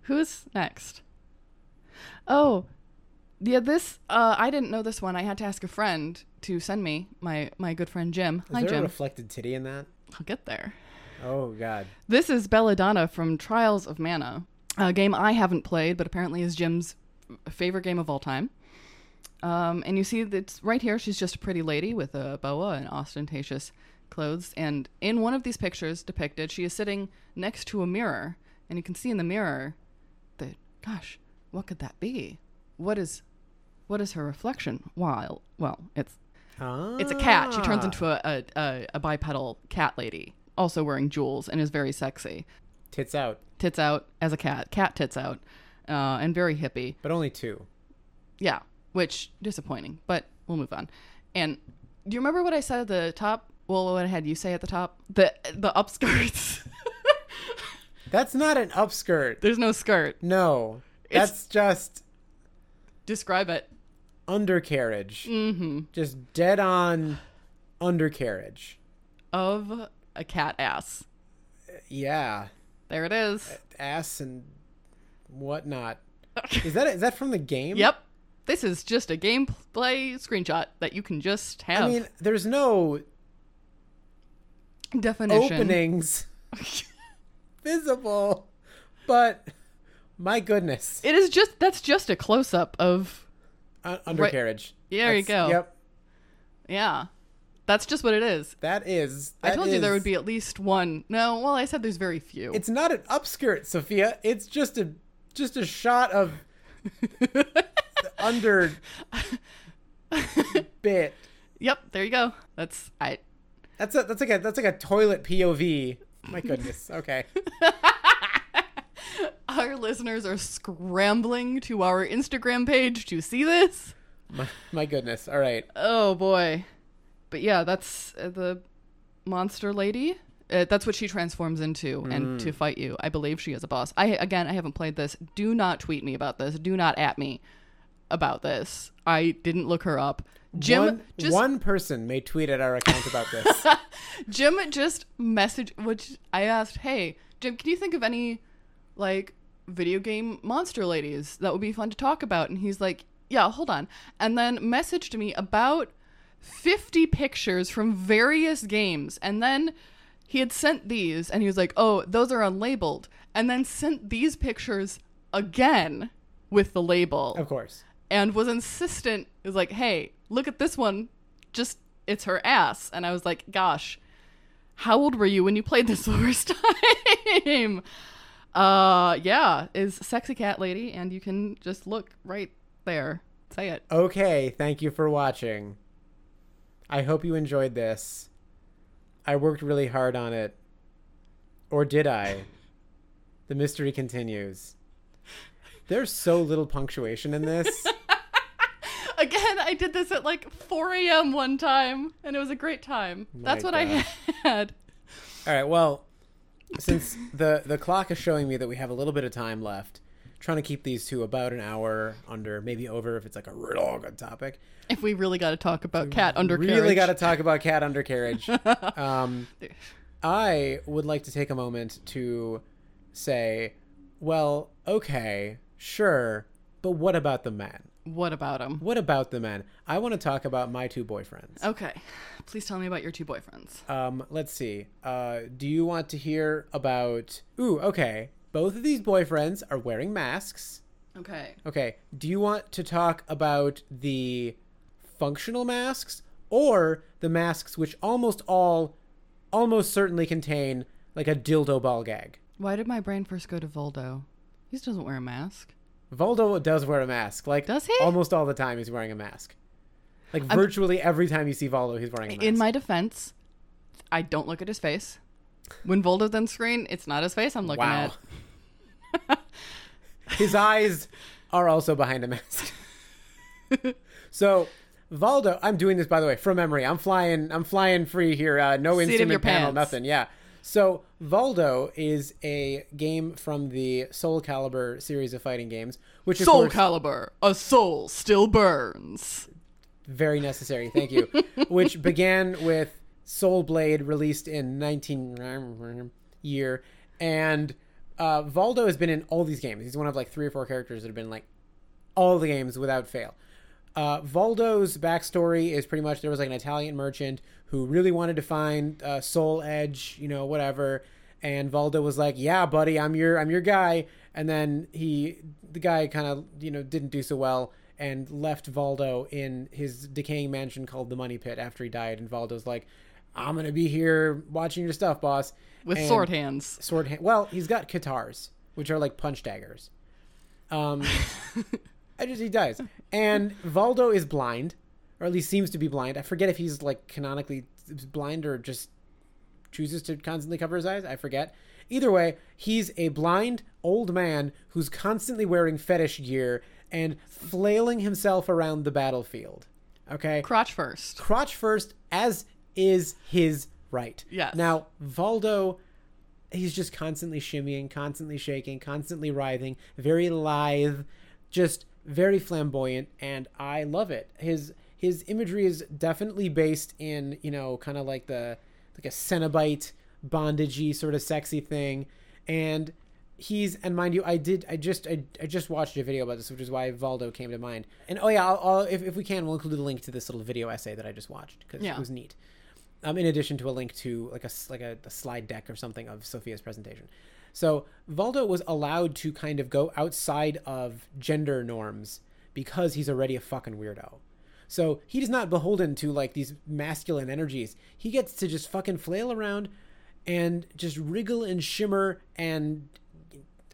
Who's next? Oh, yeah. This uh, I didn't know this one. I had to ask a friend to send me my my good friend Jim. Is Hi, there a reflected titty in that? I'll get there. Oh God. This is Belladonna from Trials of Mana, a game I haven't played, but apparently is Jim's favorite game of all time. Um, and you see that's right here. She's just a pretty lady with a boa and ostentatious clothes. And in one of these pictures depicted, she is sitting next to a mirror, and you can see in the mirror that, gosh, what could that be? What is, what is her reflection? While, well, it's Ah. it's a cat. She turns into a, a, a, a bipedal cat lady, also wearing jewels and is very sexy. tits out, Tits out as a cat, cat tits out, uh, and very hippie. but only two. Yeah, which disappointing, but we'll move on. And do you remember what I said at the top? Well, what had you say at the top? The the upskirts. That's not an upskirt. There's no skirt. No. It's- That's just Describe it. Undercarriage. Mm-hmm. Just dead on undercarriage. Of a cat ass. Yeah. There it is. Ass and whatnot. Is that is that from the game? Yep. This is just a gameplay screenshot that you can just have. I mean, there's no definition. openings visible, but my goodness, It is just that's just a close up of uh, undercarriage. There you go. Yep, yeah. That's just what it is. that is. I that told you there would be at least one. No, well, I said there's very few. It's not an upskirt, Sophia. It's just a just a shot of the under bit. yep, there you go. That's I That's a that's like a that's like a toilet POV. My goodness. Okay. our listeners are scrambling to our Instagram page to see this. My, my goodness. All right. Oh boy. But yeah, that's uh, the monster lady. Uh, that's what she transforms into and to fight you. I believe she is a boss. I again, I haven't played this. Do not tweet me about this. Do not at me about this. I didn't look her up. Jim one, just one person may tweet at our account about this. Jim just messaged which I asked, "Hey, Jim, can you think of any like video game monster ladies that would be fun to talk about?" And he's like, "Yeah, hold on." And then messaged me about 50 pictures from various games and then he had sent these and he was like, "Oh, those are unlabeled." And then sent these pictures again with the label of course. and was insistent. It was like, "Hey, look at this one. Just it's her ass." And I was like, "Gosh, how old were you when you played this the first time?" Uh, yeah, is sexy cat lady, and you can just look right there. Say it. Okay, thank you for watching. I hope you enjoyed this. I worked really hard on it. Or did I? The mystery continues. There's so little punctuation in this. Again, I did this at like 4 a.m. one time, and it was a great time. That's what I had. All right, well, since the the clock is showing me that we have a little bit of time left, trying to keep these to about an hour under, maybe over if it's like a real good topic. If we really got to talk about cat undercarriage, Really got to talk about cat undercarriage. um, I would like to take a moment to say, well, okay, sure, but what about the men? What about them? What about the men? I want to talk about my two boyfriends. Okay, please tell me about your two boyfriends. Um, let's see. Uh, do you want to hear about? Ooh, okay. Both of these boyfriends are wearing masks. Okay. Okay. Do you want to talk about the functional masks or the masks which almost all, almost certainly contain like a dildo ball gag? Why did my brain first go to Voldo? He doesn't wear a mask. Voldo does wear a mask. Like Does he? Almost all the time he's wearing a mask. Like virtually every time you see Voldo, he's wearing a mask. In my defense, I don't look at his face. When Voldo's on screen, it's not his face I'm looking wow. at. his eyes are also behind a mask. so Voldo, I'm doing this by the way from memory. I'm flying. I'm flying free here. Uh, no Seat instrument panel, pants. nothing. Yeah. So Voldo is a game from the Soul Calibur series of fighting games, which Soul course Calibur, a soul still burns. very necessary. Thank you. which began with Soul Blade, released in 19 year, and uh, Voldo has been in all these games. He's one of like three or four characters that have been like all the games without fail. Uh, Voldo's backstory is pretty much there was like an Italian merchant who really wanted to find uh, Soul Edge, you know, whatever. And Voldo was like, "Yeah, buddy, I'm your I'm your guy." And then he, the guy, kind of you know didn't do so well and left Voldo in his decaying mansion called the Money Pit after he died. And Voldo's like, "I'm gonna be here watching your stuff, boss." With And- sword hands. sword hand. Well, he's got katars, which are like punch daggers. Um, I just he dies, and Voldo is blind, or at least seems to be blind. I forget if he's like canonically blind or just chooses to constantly cover his eyes. I forget. Either way, he's a blind old man who's constantly wearing fetish gear and flailing himself around the battlefield. Okay, Crotch first. crotch first, as is his right. Yes. Now, Voldo, he's just constantly shimmying, constantly shaking, constantly writhing, very lithe, just very flamboyant, and I love it. His his imagery is definitely based in you know kind of like the like a Cenobite bondagey sort of sexy thing, and he's and mind you i did i just I, I just watched a video about this which is why voldo came to mind and oh yeah I'll, I'll if, if we can we'll include a link to this little video essay that i just watched because Yeah. it was neat um, in addition to a link to like a like a, a slide deck or something of sophia's presentation so voldo was allowed to kind of go outside of gender norms because he's already a fucking weirdo. So he is not beholden to like these masculine energies. He gets to just fucking flail around and just wriggle and shimmer and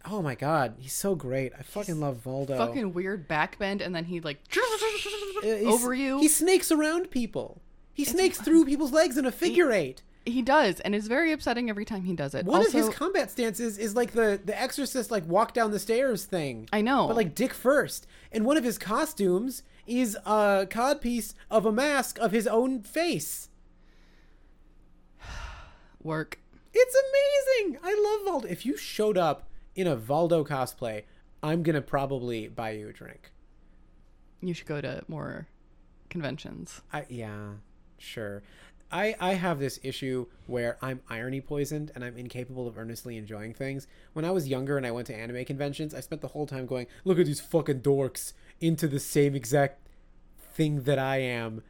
oh my god he's so great. I fucking love voldo. Fucking weird backbend, and then he like Uh, over you. he snakes around people. He snakes through people's legs in a figure eight He does, and it's very upsetting every time he does it. one also, of his combat stances is like the the exorcist like walk down the stairs thing I know. but like dick first and one of his costumes is a codpiece of a mask of his own face work. It's amazing. I love Voldo. If you showed up in a Voldo cosplay, I'm gonna probably buy you a drink. You should go to more conventions. I yeah, sure. I I have this issue where I'm irony poisoned and I'm incapable of earnestly enjoying things. When I was younger and I went to anime conventions, I spent the whole time going, "Look at these fucking dorks into the same exact thing that I am."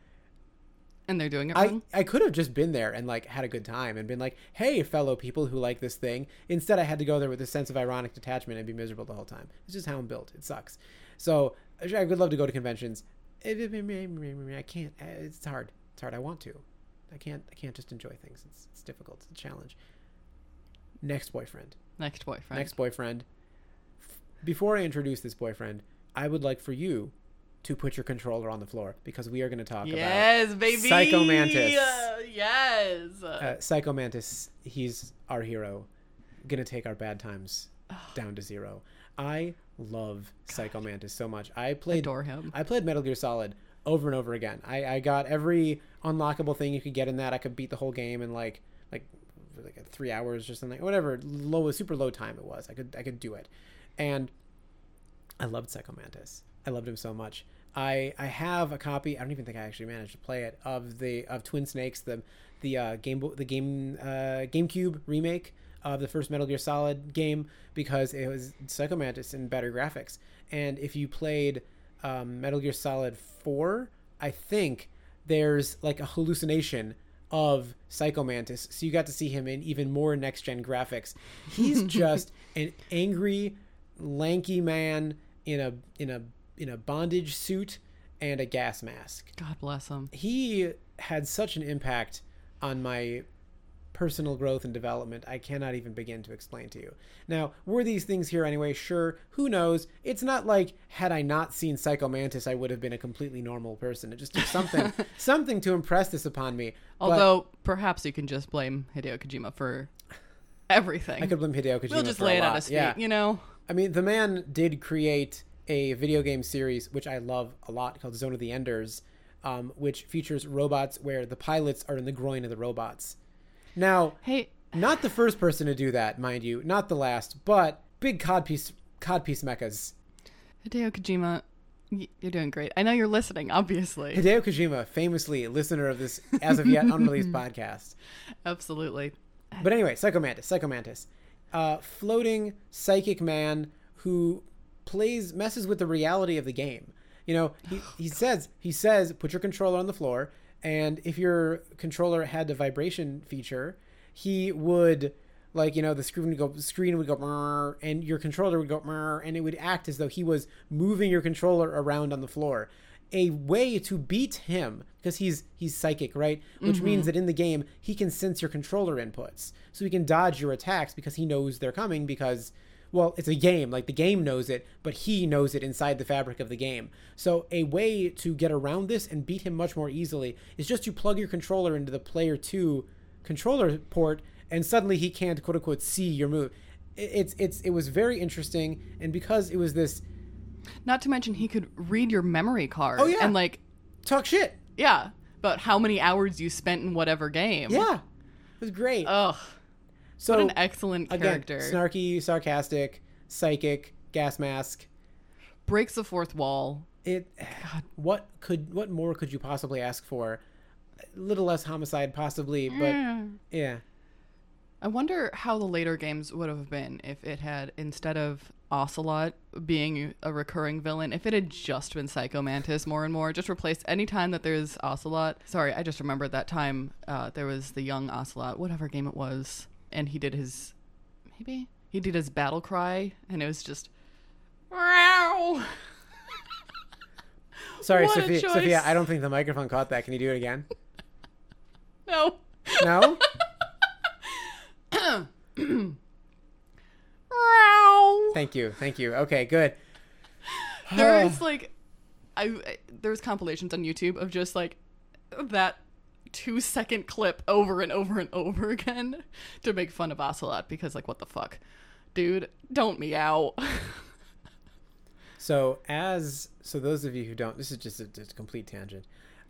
And they're doing it I, wrong. I could have just been there and like had a good time and been like, hey, fellow people who like this thing. Instead, I had to go there with a sense of ironic detachment and be miserable the whole time. It's just how I'm built. It sucks. So I would love to go to conventions. I can't. It's hard. It's hard. I want to. I can't. I can't just enjoy things. It's, it's difficult. It's a challenge. Next boyfriend. Next boyfriend. Next boyfriend. Before I introduce this boyfriend, I would like for you to put your controller on the floor because we are going to talk about Yes, baby. Psycho Mantis. Uh, yes. uh, Psycho Mantis, he's our hero. Gonna take our bad times down to zero. I love Psycho Mantis so much. I played Adore him. I played Metal Gear Solid over and over again. I, I got every unlockable thing you could get in that. I could beat the whole game in like like like three hours or something. Whatever low super low time it was. I could I could do it, and I loved Psycho Mantis. I loved him so much. I I have a copy. I don't even think I actually managed to play it of the of Twin Snakes, the the uh, game the game uh, GameCube remake of the first Metal Gear Solid game because it was Psycho Mantis in better graphics. And if you played um, Metal Gear Solid Four, I think there's like a hallucination of Psycho Mantis, so you got to see him in even more next gen graphics. He's just an angry, lanky man in a in a in a bondage suit and a gas mask. God bless him. He had such an impact on my personal growth and development I cannot even begin to explain to you. Now, were these things here anyway? Sure, who knows? It's not like had I not seen Psycho Mantis I would have been a completely normal person. It just took something something to impress this upon me. But Although perhaps you can just blame Hideo Kojima for everything. I could blame Hideo Kojima we'll just lay it lot. on his feet, Yeah. you know. I mean, the man did create a video game series, which I love a lot, called Zone of the Enders, um, which features robots where the pilots are in the groin of the robots. Now, Hey, not the first person to do that, mind you, not the last, but big codpiece codpiece mechas. Hideo Kojima, you're doing great. I know you're listening, obviously. Hideo Kojima, famously listener of this as of yet unreleased podcast. Absolutely. But anyway, Psycho Mantis, Psychomantis, uh, floating psychic man who plays messes with the reality of the game. You know, he, he says he says put your controller on the floor, and if your controller had the vibration feature, he would like you know the screen would go screen would go and your controller would go and it would act as though he was moving your controller around on the floor. A way to beat him because he's he's psychic right? Which mm-hmm. means that in the game he can sense your controller inputs. So he can dodge your attacks because he knows they're coming because well it's a game like the game knows it but he knows it inside the fabric of the game so a way to get around this and beat him much more easily is just to plug your controller into the player 2 controller port and suddenly he can't quote unquote see your move It- it's it's it was very interesting and because it was this Not to mention he could read your memory card Oh, yeah. and like talk shit. Yeah, about how many hours you spent in whatever game. Yeah, it was great. Ugh, so what an excellent again, character. snarky, sarcastic, psychic, gas mask. Breaks the fourth wall. It. What could what more could you possibly ask for? A little less homicide, possibly, but yeah. I wonder how the later games would have been if it had instead of Ocelot being a recurring villain, if it had just been Psycho Mantis more and more, just replaced any time that there's Ocelot. Sorry, I just remembered that time uh, there was the young Ocelot, whatever game it was, and he did his maybe he did his battle cry, and it was just wow. Sorry, What Sophia. Sophia, I don't think the microphone caught that. Can you do it again? No. No. Thank you. Thank you. Okay, good. There is like, I I- there's compilations on YouTube of just like that two second clip over and over and over again to make fun of Ocelot because like what the fuck, dude, don't meow. So as so those of you who don't, this is just a, just a complete tangent.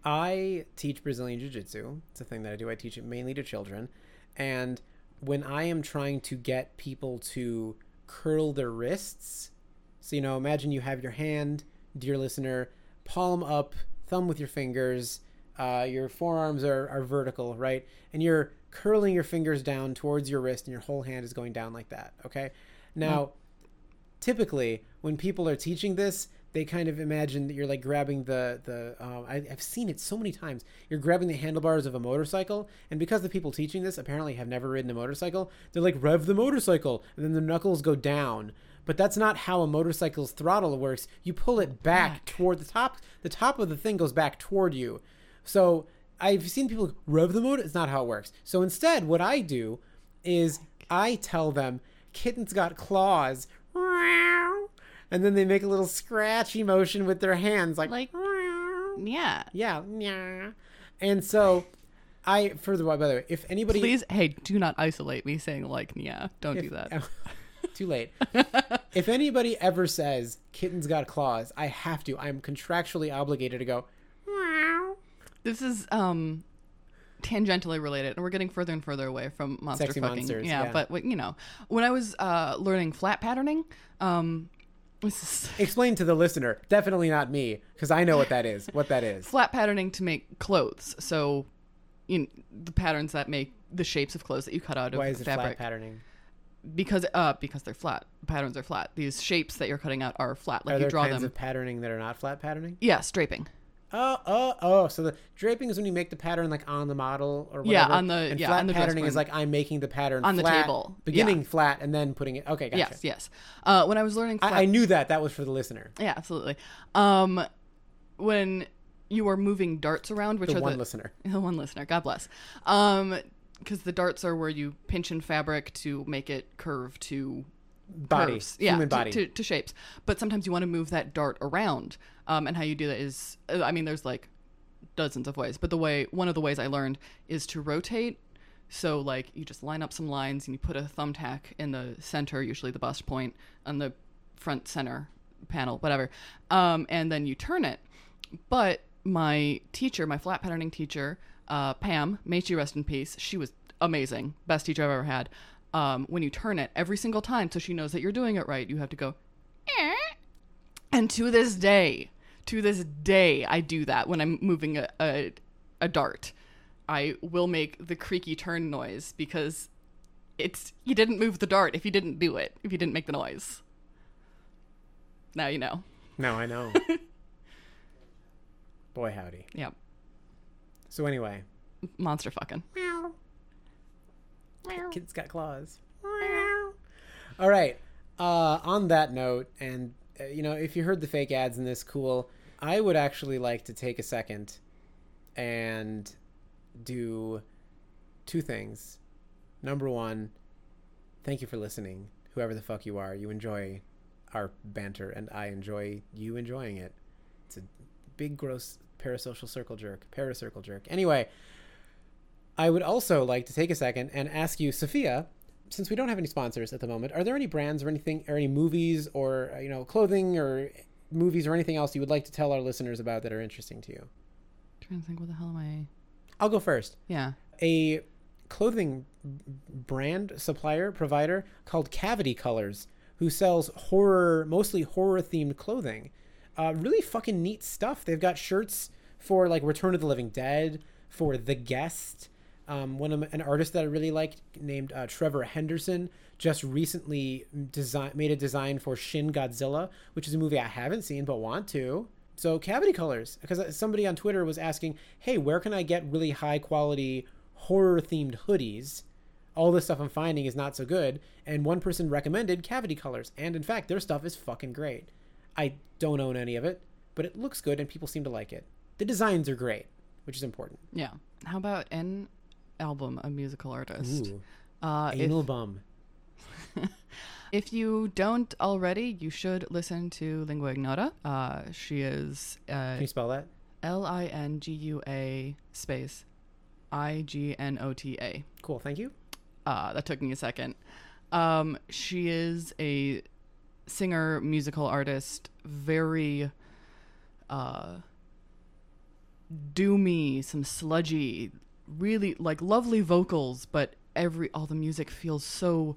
I teach Brazilian Jiu-Jitsu. It's a thing that I do. I teach it mainly to children, and when I am trying to get people to curl their wrists, so you know, imagine you have your hand, dear listener, palm up, thumb with your fingers, uh, your forearms are, are vertical, right, and you're curling your fingers down towards your wrist, and your whole hand is going down like that. Okay, now typically when people are teaching this they kind of imagine that you're like grabbing the the um, I, i've seen it so many times. You're grabbing the handlebars of a motorcycle and because the people teaching this apparently have never ridden a motorcycle they're like rev the motorcycle and then the knuckles go down. But that's not how a motorcycle's throttle works. You pull it back, Back. toward the top the top of the thing goes back toward you so i've seen people rev the motor it's not how it works so instead what i do is i tell them kittens got claws and then they make a little scratchy motion with their hands like, Like- yeah. yeah yeah. and so i further by the way if anybody Please, hey, do not isolate me saying like yeah. Don't do if- that. too late if anybody ever says kittens got claws i have to i'm contractually obligated to go This is um tangentially related, and we're getting further and further away from monster Sexy fucking. monsters, yeah, yeah. but you know, when I was uh, learning flat patterning, um, is explain to the listener definitely not me because i know what that is what that is flat patterning to make clothes. So, you know, the patterns that make the shapes of clothes that you cut out of why is it fabric flat patterning because uh because they're flat. Patterns are flat. These shapes that you're cutting out are flat. Like are you draw kinds them. of patterning that are not flat patterning yeah, draping. Oh, oh, oh! So the draping is when you make the pattern like on the model or whatever. Yeah, on the- and yeah, flat on the patterning is like I'm making the pattern On the table. beginning Yeah. flat and then putting it. Okay, gotcha. Yes, yes. Uh, when I was learning flat I, I knew that. That was for the listener, Yeah, absolutely. Um, when you are moving darts around, which the are one the listener. the one listener, God bless. Um, because the darts are where you pinch in fabric to make it curve to Body, curves. yeah, human to- body. to, to shapes. But sometimes you want to move that dart around. Um, and how you do that is, uh, I mean, there's like dozens of ways, but the way one of the ways I learned is to rotate. So like you just line up some lines and you put a thumbtack in the center, usually the bust point on the front center panel, whatever. Um, and then you turn it. But my teacher, my flat patterning teacher, uh, Pam, may she rest in peace. She was amazing, best teacher I've ever had. Um, when you turn it every single time, so she knows that you're doing it right, you have to go. "Eh." And to this day, to this day, I do that when I'm moving a, a, a dart. I will make the creaky turn noise because it's you didn't move the dart if you didn't do it, if you didn't make the noise. Now you know. Now I know. Boy, howdy. Yep. So anyway, Monster fucking. Kids got claws. All right. Uh, on that note, and uh, you know, if you heard the fake ads in this, cool. I would actually like to take a second and do two things. Number one, thank you for listening. Whoever the fuck you are, you enjoy our banter, and I enjoy you enjoying it. It's a big, gross parasocial circle jerk, paracircle jerk. Anyway, I would also like to take a second and ask you, Sophia, since we don't have any sponsors at the moment, are there any brands or anything, or any movies, or uh, you know, clothing or movies or anything else you would like to tell our listeners about that are interesting to you? trying to think. What the hell am I? I'll go first. Yeah. A clothing brand supplier provider called Cavity Colors, who sells horror, mostly horror themed clothing. Uh, really fucking neat stuff. They've got shirts for like Return of the Living Dead, for The Guest. Um, one of an artist that I really liked named uh, Trevor Henderson just recently design made a design for Shin Godzilla, which is a movie I haven't seen but want to. So Cavity Colors, because somebody on Twitter was asking, "Hey, where can I get really high quality horror themed hoodies?" All the stuff I'm finding is not so good, and one person recommended Cavity Colors, and in fact, their stuff is fucking great. I don't own any of it, but it looks good and people seem to like it. The designs are great, which is important. Yeah. How about an album, a musical artist? Ooh, Uh, if, bum. if you don't already, you should listen to Lingua Ignota. Uh, she is uh, Can you spell that? L I N G U A space I G N O T A. Cool, thank you. Uh, that took me a second. Um, she is a singer, musical artist, very uh, doomy, some sludgy, really like lovely vocals, but every all the music feels so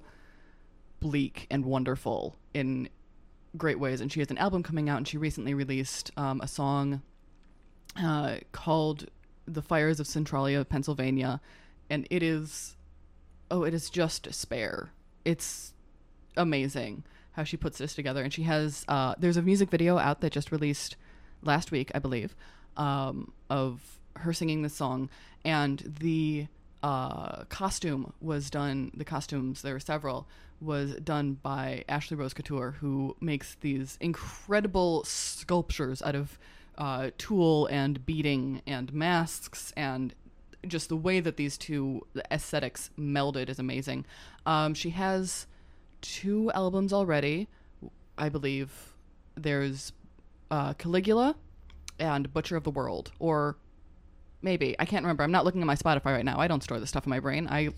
bleak and wonderful in great ways. And she has an album coming out, and she recently released um, a song uh, called "The Fires of Centralia, Pennsylvania," and it is oh, it is just despair. It's amazing how she puts this together, and she has uh, there's a music video out that just released last week, I believe, um, of her singing this song, and the uh, costume was done. The costumes there were several was done by Ashley Rose Couture, who makes these incredible sculptures out of uh, tulle and beading and masks and just the way that these two aesthetics melded is amazing. Um, she has two albums already, I believe. There's uh, Caligula and Butcher of the World, or maybe I can't remember. I'm not looking at my Spotify right now. I don't store this stuff in my brain. I t-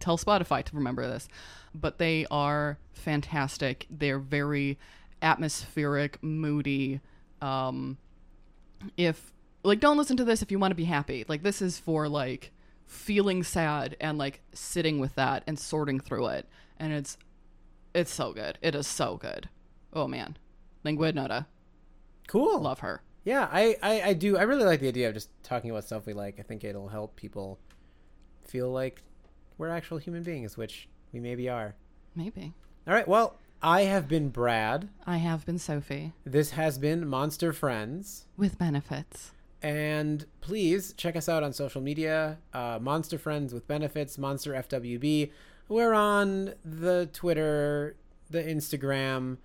tell Spotify to remember this, but they are fantastic. They're very atmospheric, moody. Um, if like don't listen to this if you want to be happy like this is for like feeling sad and like sitting with that and sorting through it and it's it's so good it is so good oh man lingua nota Cool. love her Yeah, I, I, I do. I really like the idea of just talking about stuff we like. I think it'll help people feel like we're actual human beings, which we maybe are. maybe All right. Well, I have been Brad. i have been sophie This has been Monster Friends. with benefits And please check us out on social media uh, Monster Friends with Benefits, Monster FWB. We're on the Twitter, the Instagram,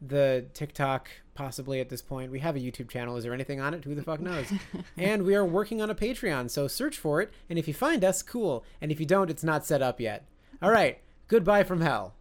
the TikTok, possibly at this point. We have a YouTube channel. Is there anything on it? Who the fuck knows? and we are working on a Patreon, so search for it. And if you find us, cool. And if you don't, it's not set up yet. All right. Goodbye from hell.